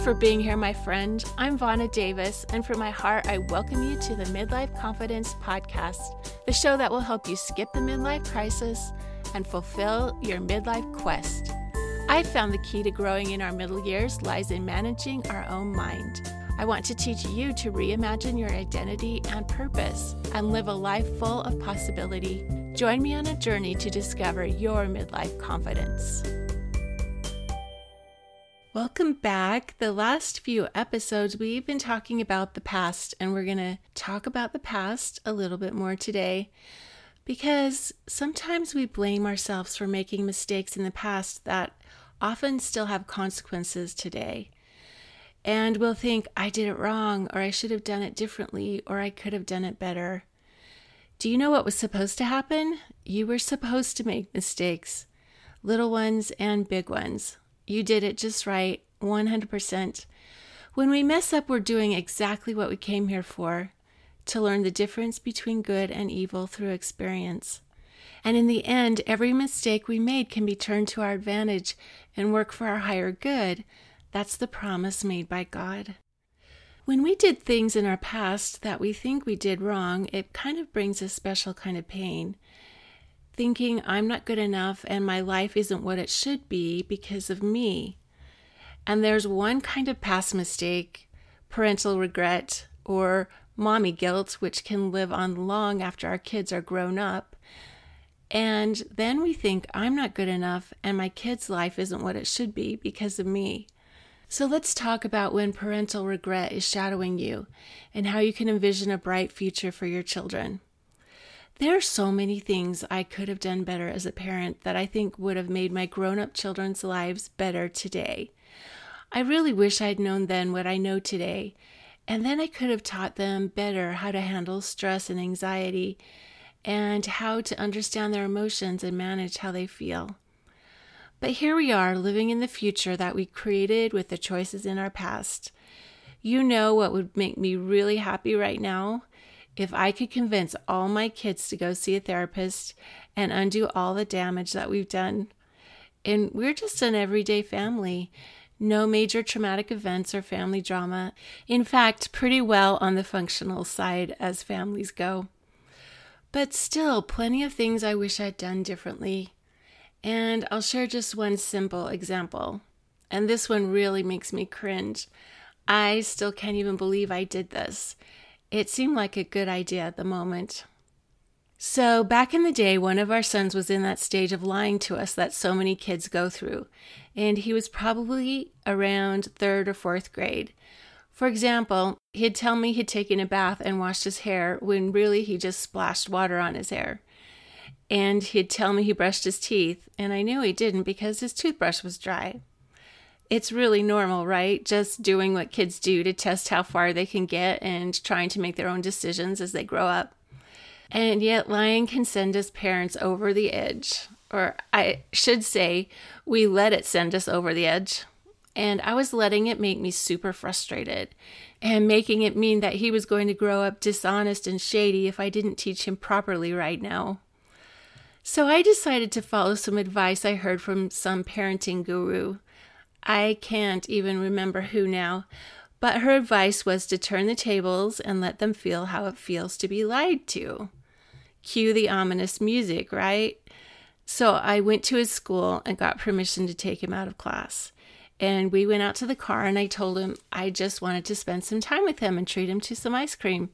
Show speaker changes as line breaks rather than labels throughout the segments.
for being here, my friend. I'm Vonna Davis, and from my heart, I welcome you to the Midlife Confidence Podcast, the show that will help you skip the midlife crisis and fulfill your midlife quest. I found the key to growing in our middle years lies in managing our own mind. I want to teach you to reimagine your identity and purpose and live a life full of possibility. Join me on a journey to discover your midlife confidence. Welcome back. The last few episodes, we've been talking about the past, and we're going to talk about the past a little bit more today because sometimes we blame ourselves for making mistakes in the past that often still have consequences today. And we'll think, I did it wrong, or I should have done it differently, or I could have done it better. Do you know what was supposed to happen? You were supposed to make mistakes, little ones and big ones. You did it just right, 100%. When we mess up, we're doing exactly what we came here for to learn the difference between good and evil through experience. And in the end, every mistake we made can be turned to our advantage and work for our higher good. That's the promise made by God. When we did things in our past that we think we did wrong, it kind of brings a special kind of pain. Thinking I'm not good enough and my life isn't what it should be because of me. And there's one kind of past mistake, parental regret, or mommy guilt, which can live on long after our kids are grown up. And then we think, I'm not good enough, and my kid's life isn't what it should be because of me. So let's talk about when parental regret is shadowing you and how you can envision a bright future for your children. There are so many things I could have done better as a parent that I think would have made my grown up children's lives better today. I really wish I'd known then what I know today, and then I could have taught them better how to handle stress and anxiety and how to understand their emotions and manage how they feel. But here we are living in the future that we created with the choices in our past. You know what would make me really happy right now? If I could convince all my kids to go see a therapist and undo all the damage that we've done. And we're just an everyday family. No major traumatic events or family drama. In fact, pretty well on the functional side as families go. But still, plenty of things I wish I'd done differently. And I'll share just one simple example. And this one really makes me cringe. I still can't even believe I did this. It seemed like a good idea at the moment. So, back in the day, one of our sons was in that stage of lying to us that so many kids go through, and he was probably around third or fourth grade. For example, he'd tell me he'd taken a bath and washed his hair when really he just splashed water on his hair. And he'd tell me he brushed his teeth, and I knew he didn't because his toothbrush was dry. It's really normal, right? Just doing what kids do to test how far they can get and trying to make their own decisions as they grow up. And yet, lying can send us parents over the edge. Or I should say, we let it send us over the edge and I was letting it make me super frustrated and making it mean that he was going to grow up dishonest and shady if I didn't teach him properly right now. So I decided to follow some advice I heard from some parenting guru. I can't even remember who now, but her advice was to turn the tables and let them feel how it feels to be lied to. Cue the ominous music, right? So I went to his school and got permission to take him out of class. And we went out to the car, and I told him I just wanted to spend some time with him and treat him to some ice cream.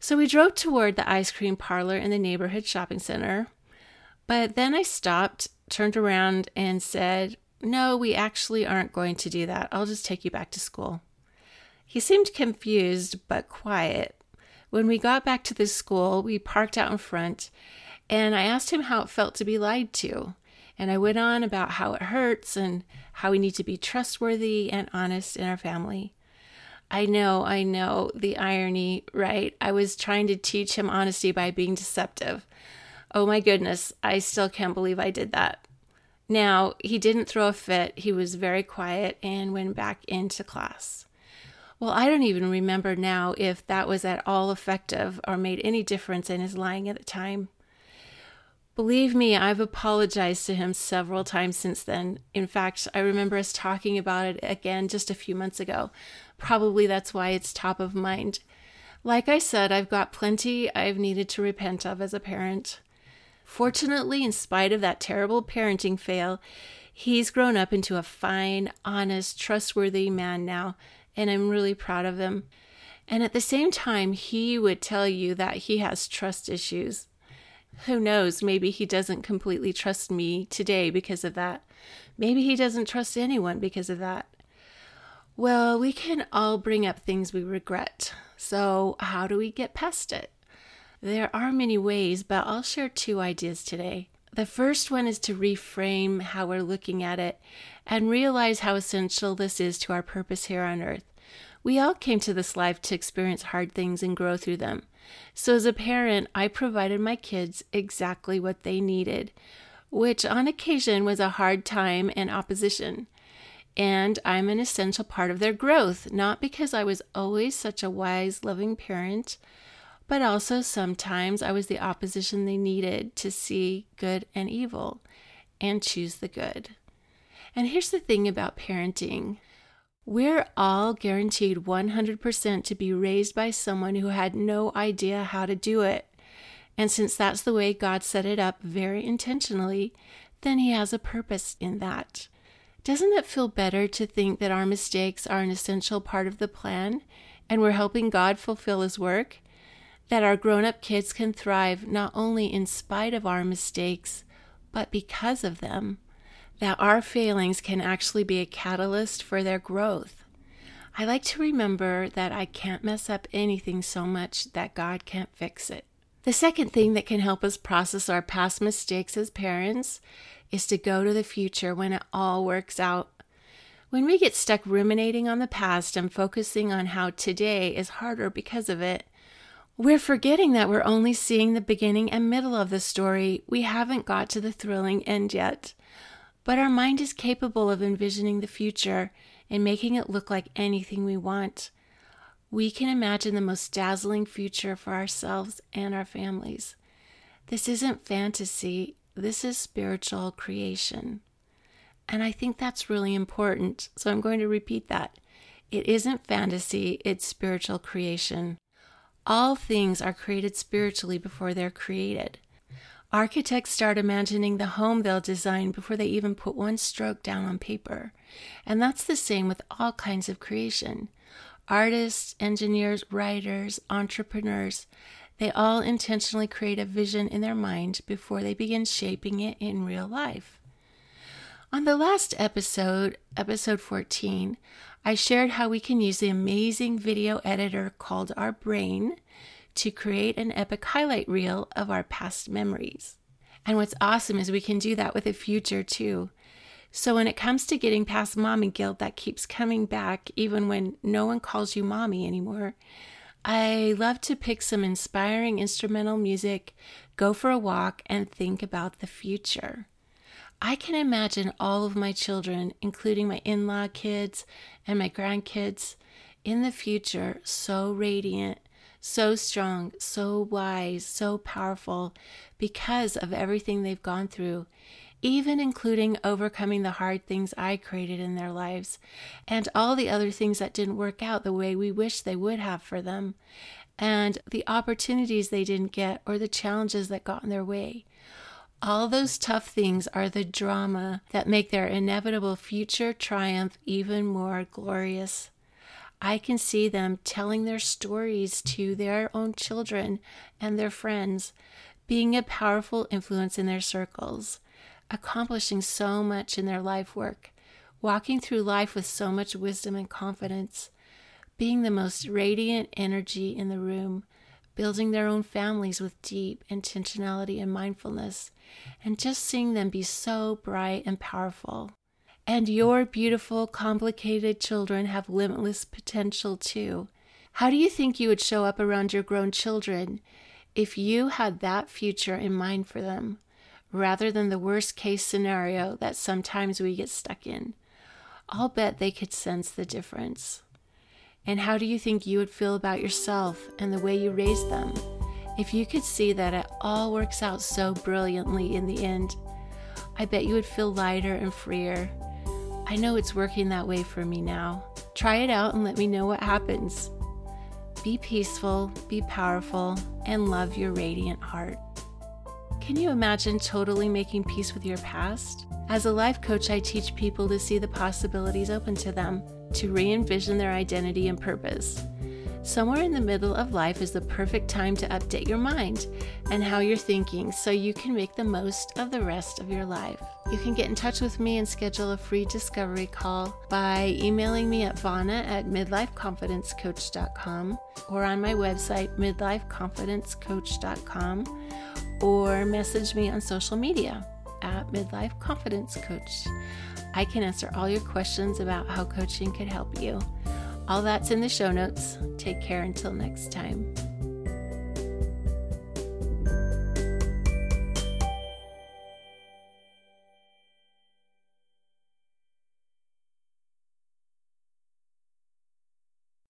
So we drove toward the ice cream parlor in the neighborhood shopping center. But then I stopped, turned around, and said, No, we actually aren't going to do that. I'll just take you back to school. He seemed confused but quiet. When we got back to the school, we parked out in front, and I asked him how it felt to be lied to. And I went on about how it hurts and how we need to be trustworthy and honest in our family. I know, I know the irony, right? I was trying to teach him honesty by being deceptive. Oh my goodness, I still can't believe I did that. Now, he didn't throw a fit. He was very quiet and went back into class. Well, I don't even remember now if that was at all effective or made any difference in his lying at the time. Believe me, I've apologized to him several times since then. In fact, I remember us talking about it again just a few months ago. Probably that's why it's top of mind. Like I said, I've got plenty I've needed to repent of as a parent. Fortunately, in spite of that terrible parenting fail, he's grown up into a fine, honest, trustworthy man now, and I'm really proud of him. And at the same time, he would tell you that he has trust issues who knows? Maybe he doesn't completely trust me today because of that. Maybe he doesn't trust anyone because of that. Well, we can all bring up things we regret. So, how do we get past it? There are many ways, but I'll share two ideas today. The first one is to reframe how we're looking at it and realize how essential this is to our purpose here on earth. We all came to this life to experience hard things and grow through them. So, as a parent, I provided my kids exactly what they needed, which on occasion was a hard time and opposition. And I'm an essential part of their growth, not because I was always such a wise, loving parent, but also sometimes I was the opposition they needed to see good and evil and choose the good. And here's the thing about parenting we're all guaranteed 100% to be raised by someone who had no idea how to do it. And since that's the way God set it up very intentionally, then He has a purpose in that. Doesn't it feel better to think that our mistakes are an essential part of the plan and we're helping God fulfill His work? That our grown up kids can thrive not only in spite of our mistakes, but because of them? that our failings can actually be a catalyst for their growth. I like to remember that I can't mess up anything so much that God can't fix it. The second thing that can help us process our past mistakes as parents is to go to the future when it all works out. When we get stuck ruminating on the past and focusing on how today is harder because of it, we're forgetting that we're only seeing the beginning and middle of the story. We haven't got to the thrilling end yet. But our mind is capable of envisioning the future and making it look like anything we want. We can imagine the most dazzling future for ourselves and our families. This isn't fantasy, this is spiritual creation. And I think that's really important. So I'm going to repeat that. It isn't fantasy, it's spiritual creation. All things are created spiritually before they're created. Architects start imagining the home they'll design before they even put one stroke down on paper. And that's the same with all kinds of creation. Artists, engineers, writers, entrepreneurs, they all intentionally create a vision in their mind before they begin shaping it in real life. On the last episode, episode 14, I shared how we can use the amazing video editor called our brain to create an epic highlight reel of our past memories. And what's awesome is we can do that with the future too. So when it comes to getting past mommy guilt that keeps coming back, even when no one calls you mommy anymore, I love to pick some inspiring instrumental music, go for a walk, and think about the future. I can imagine all of my children, including my in law kids and my grandkids, in the future so radiant so strong, so wise, so powerful because of everything they've gone through, even including overcoming the hard things I created in their lives and all the other things that didn't work out the way we wish they would have for them, and the opportunities they didn't get or the challenges that got in their way. All those tough things are the drama that make their inevitable future triumph even more glorious. I can see them telling their stories to their own children and their friends, being a powerful influence in their circles, accomplishing so much in their life work, walking through life with so much wisdom and confidence, being the most radiant energy in the room, building their own families with deep intentionality and mindfulness, and just seeing them be so bright and powerful. And your beautiful, complicated children have limitless potential too. How do you think you would show up around your grown children if you had that future in mind for them, rather than the worst case scenario that sometimes we get stuck in? I'll bet they could sense the difference. And how do you think you would feel about yourself and the way you raised them? If you could see that it all works out so brilliantly in the end, I bet you would feel lighter and freer. I know it's working that way for me now. Try it out and let me know what happens. Be peaceful, be powerful, and love your radiant heart. Can you imagine totally making peace with your past? As a life coach, I teach people to see the possibilities open to them, to re envision their identity and purpose. Somewhere in the middle of life is the perfect time to update your mind and how you're thinking so you can make the most of the rest of your life. You can get in touch with me and schedule a free discovery call by emailing me at vana at midlifeconfidencecoach.com or on my website, midlifeconfidencecoach.com, or message me on social media at Midlife Confidence Coach. I can answer all your questions about how coaching could help you. All that's in the show notes. Take care until next time.